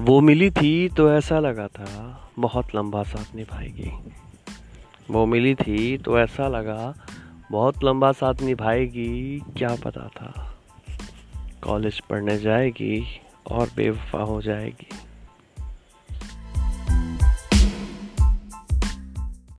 वो मिली थी तो ऐसा लगा था, बहुत लंबा साथ निभाएगी। वो मिली थी तो ऐसा लगा, बहुत लंबा साथ निभाएगी, क्या पता था। कॉलेज पढ़ने जाएगी और बेवफा हो जाएगी।